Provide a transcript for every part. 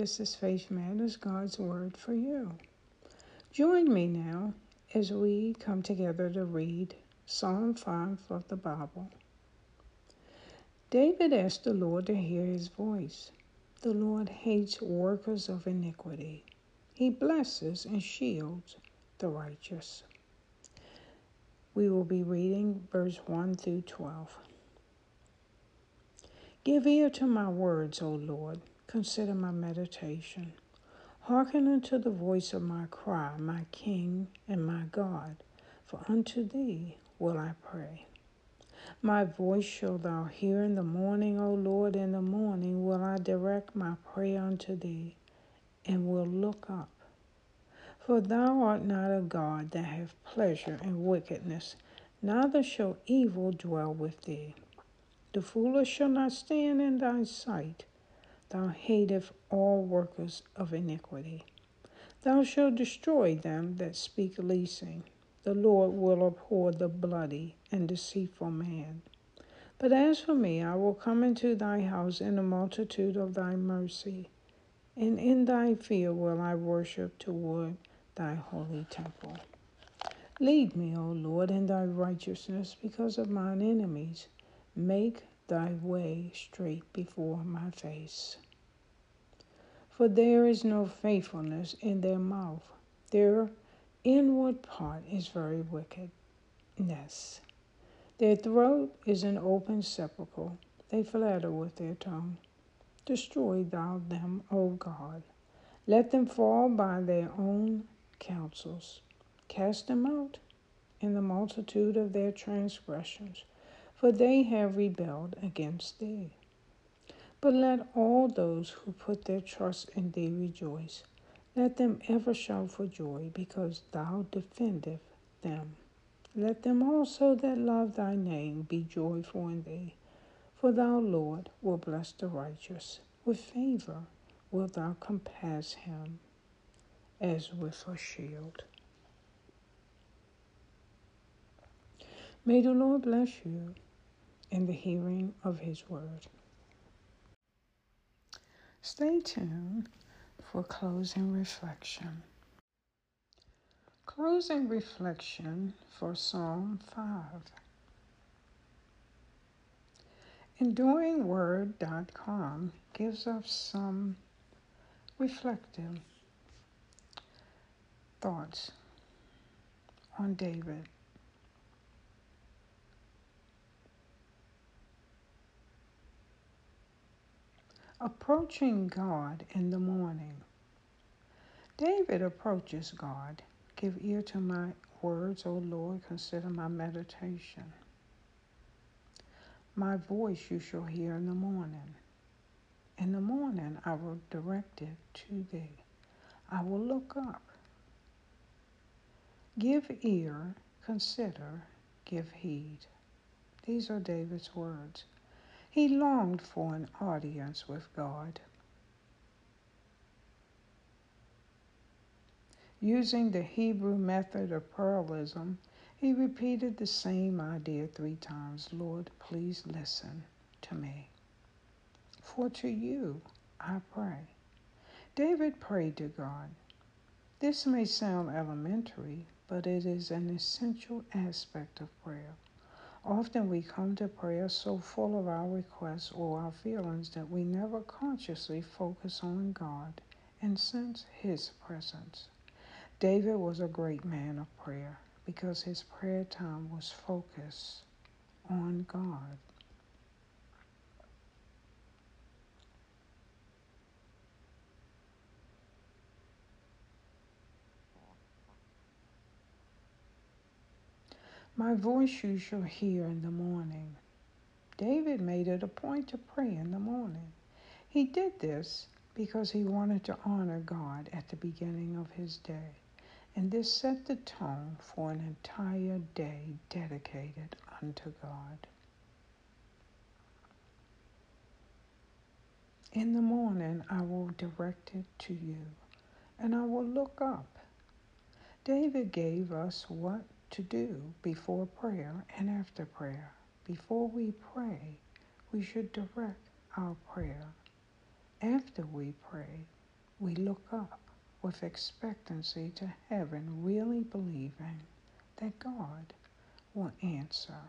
this is Faith Matters, God's Word for you. Join me now as we come together to read Psalm 5 of the Bible. David asked the Lord to hear his voice. The Lord hates workers of iniquity. He blesses and shields the righteous. We will be reading verse 1 through 12. Give ear to my words, O Lord. Consider my meditation. Hearken unto the voice of my cry, my King and my God, for unto thee will I pray. My voice shalt thou hear in the morning, O Lord, in the morning will I direct my prayer unto thee, and will look up. For thou art not a God that hath pleasure in wickedness, neither shall evil dwell with thee. The foolish shall not stand in thy sight. Thou hatest all workers of iniquity. Thou shalt destroy them that speak leasing. The Lord will abhor the bloody and deceitful man. But as for me, I will come into thy house in the multitude of thy mercy, and in thy fear will I worship toward thy holy temple. Lead me, O Lord, in thy righteousness because of mine enemies. Make thy way straight before my face. For there is no faithfulness in their mouth. Their inward part is very wickedness. Their throat is an open sepulchre. They flatter with their tongue. Destroy thou them, O God. Let them fall by their own counsels. Cast them out in the multitude of their transgressions, for they have rebelled against thee. But let all those who put their trust in thee rejoice. Let them ever shout for joy, because thou defendest them. Let them also that love thy name be joyful in thee. For thou, Lord, will bless the righteous. With favor wilt thou compass him as with a shield. May the Lord bless you in the hearing of his word. Stay tuned for closing reflection. Closing reflection for Psalm 5. EnduringWord.com gives us some reflective thoughts on David. Approaching God in the morning. David approaches God. Give ear to my words, O Lord, consider my meditation. My voice you shall hear in the morning. In the morning I will direct it to thee. I will look up. Give ear, consider, give heed. These are David's words. He longed for an audience with God. Using the Hebrew method of parallelism, he repeated the same idea three times Lord, please listen to me. For to you I pray. David prayed to God. This may sound elementary, but it is an essential aspect of prayer. Often we come to prayer so full of our requests or our feelings that we never consciously focus on God and sense His presence. David was a great man of prayer because his prayer time was focused on God. My voice you shall hear in the morning. David made it a point to pray in the morning. He did this because he wanted to honor God at the beginning of his day. And this set the tone for an entire day dedicated unto God. In the morning I will direct it to you, and I will look up. David gave us what to do before prayer and after prayer. Before we pray, we should direct our prayer. After we pray, we look up with expectancy to heaven, really believing that God will answer.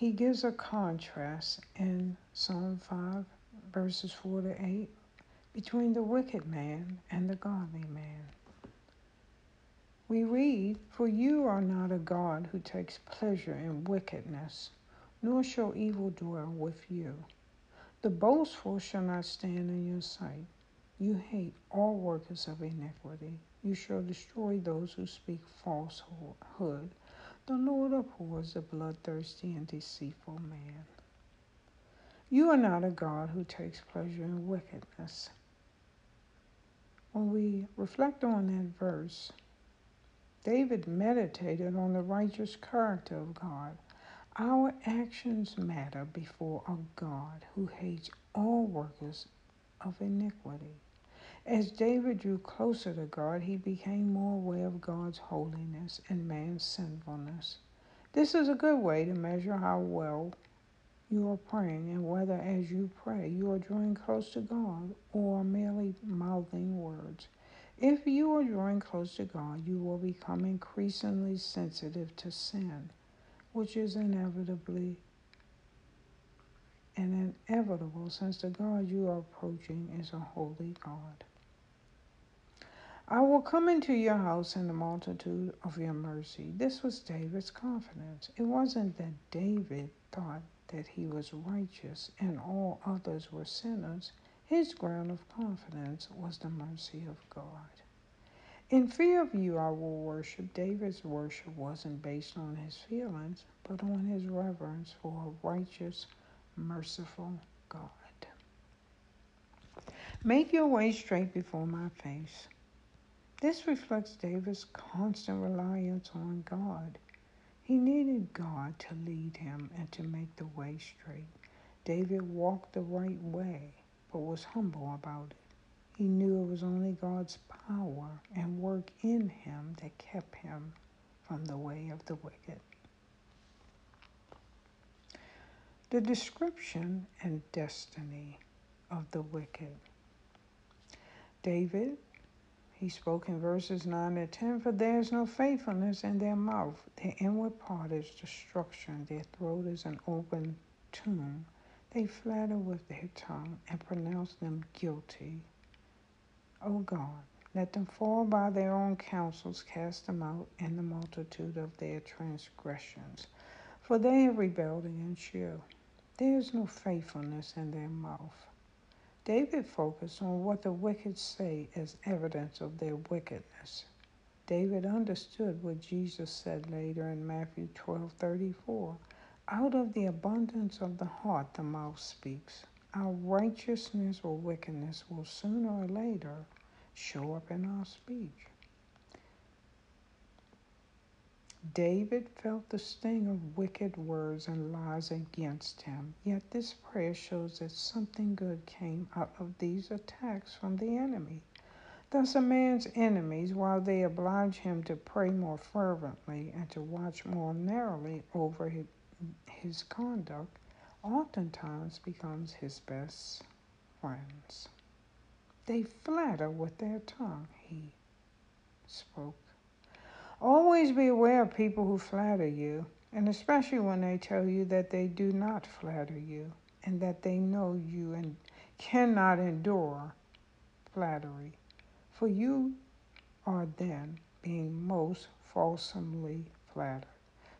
He gives a contrast in Psalm 5, verses 4 to 8, between the wicked man and the godly man. We read, For you are not a God who takes pleasure in wickedness, nor shall evil dwell with you. The boastful shall not stand in your sight. You hate all workers of iniquity. You shall destroy those who speak falsehood. The Lord abhors a bloodthirsty and deceitful man. You are not a God who takes pleasure in wickedness. When we reflect on that verse, David meditated on the righteous character of God. Our actions matter before a God who hates all workers of iniquity. As David drew closer to God, he became more aware of God's holiness and man's sinfulness. This is a good way to measure how well you are praying and whether as you pray you are drawing close to God or merely mouthing words. If you are drawing close to God, you will become increasingly sensitive to sin, which is inevitably and inevitable since the God you are approaching is a holy God. I will come into your house in the multitude of your mercy. This was David's confidence. It wasn't that David thought that he was righteous and all others were sinners. His ground of confidence was the mercy of God. In fear of you, I will worship. David's worship wasn't based on his feelings, but on his reverence for a righteous, merciful God. Make your way straight before my face. This reflects David's constant reliance on God. He needed God to lead him and to make the way straight. David walked the right way, but was humble about it. He knew it was only God's power and work in him that kept him from the way of the wicked. The description and destiny of the wicked. David he spoke in verses 9 to 10 For there is no faithfulness in their mouth. Their inward part is destruction. Their throat is an open tomb. They flatter with their tongue and pronounce them guilty. O God, let them fall by their own counsels, cast them out in the multitude of their transgressions. For they have rebelled against you. There is no faithfulness in their mouth. David focused on what the wicked say as evidence of their wickedness. David understood what Jesus said later in Matthew 12:34. Out of the abundance of the heart the mouth speaks. Our righteousness or wickedness will sooner or later show up in our speech. David felt the sting of wicked words and lies against him, yet this prayer shows that something good came out of these attacks from the enemy. Thus, a man's enemies, while they oblige him to pray more fervently and to watch more narrowly over his conduct, oftentimes becomes his best friends. They flatter with their tongue, he spoke. Always be aware of people who flatter you, and especially when they tell you that they do not flatter you and that they know you and cannot endure flattery. For you are then being most falsely flattered.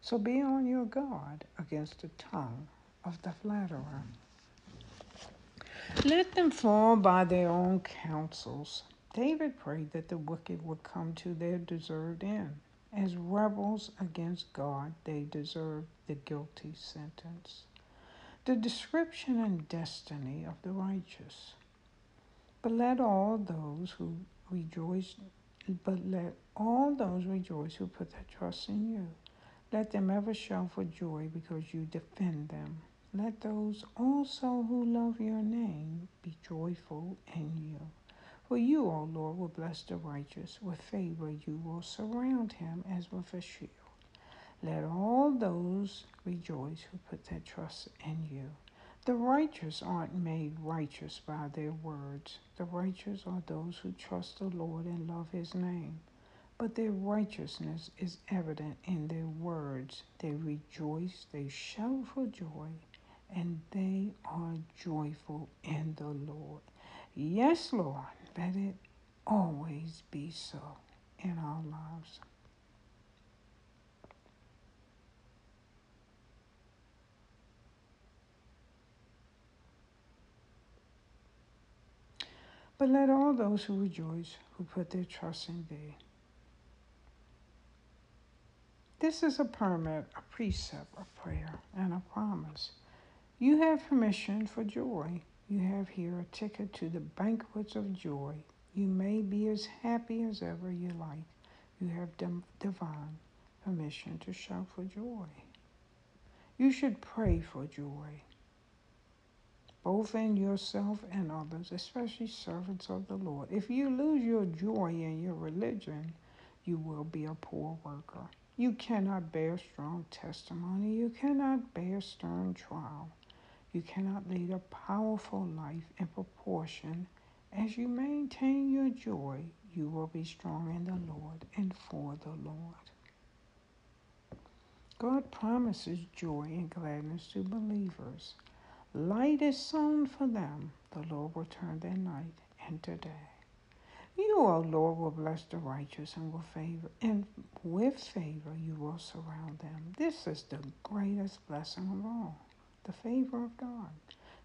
So be on your guard against the tongue of the flatterer. Let them fall by their own counsels. David prayed that the wicked would come to their deserved end. As rebels against God, they deserve the guilty sentence. The description and destiny of the righteous. But let all those who rejoice, but let all those rejoice who put their trust in you. Let them ever shout for joy because you defend them. Let those also who love your name be joyful in you. For you, O Lord, will bless the righteous. With favor you will surround him as with a shield. Let all those rejoice who put their trust in you. The righteous aren't made righteous by their words. The righteous are those who trust the Lord and love his name. But their righteousness is evident in their words. They rejoice, they shout for joy, and they are joyful in the Lord. Yes, Lord, let it always be so in our lives. But let all those who rejoice, who put their trust in thee. This is a permit, a precept, a prayer, and a promise. You have permission for joy. You have here a ticket to the banquets of joy. You may be as happy as ever you like. You have divine permission to shout for joy. You should pray for joy both in yourself and others, especially servants of the Lord. If you lose your joy in your religion, you will be a poor worker. You cannot bear strong testimony. You cannot bear stern trial. You cannot lead a powerful life in proportion as you maintain your joy. You will be strong in the Lord and for the Lord. God promises joy and gladness to believers. Light is sown for them. The Lord will turn their night into day. You, O Lord, will bless the righteous and will favor, and with favor you will surround them. This is the greatest blessing of all, the favor of God.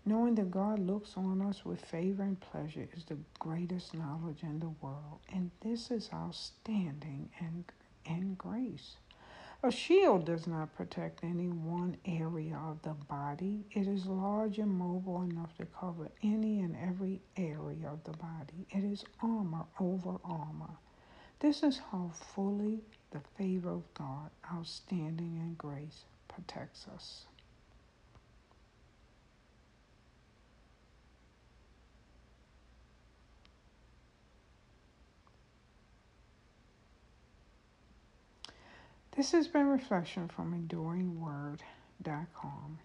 Knowing that God looks on us with favor and pleasure is the greatest knowledge in the world, and this is our standing and, and grace. A shield does not protect any one area of the body. It is large and mobile enough to cover any and every area of the body. It is armor over armor. This is how fully the favor of God, our standing and grace, protects us. This has been Reflection from EnduringWord.com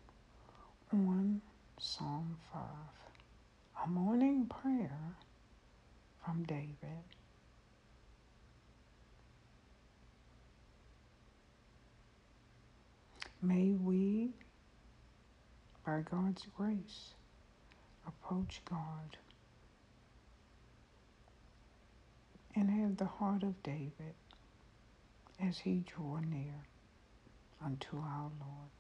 on Psalm 5, a morning prayer from David. May we, by God's grace, approach God and have the heart of David as he drew near unto our Lord.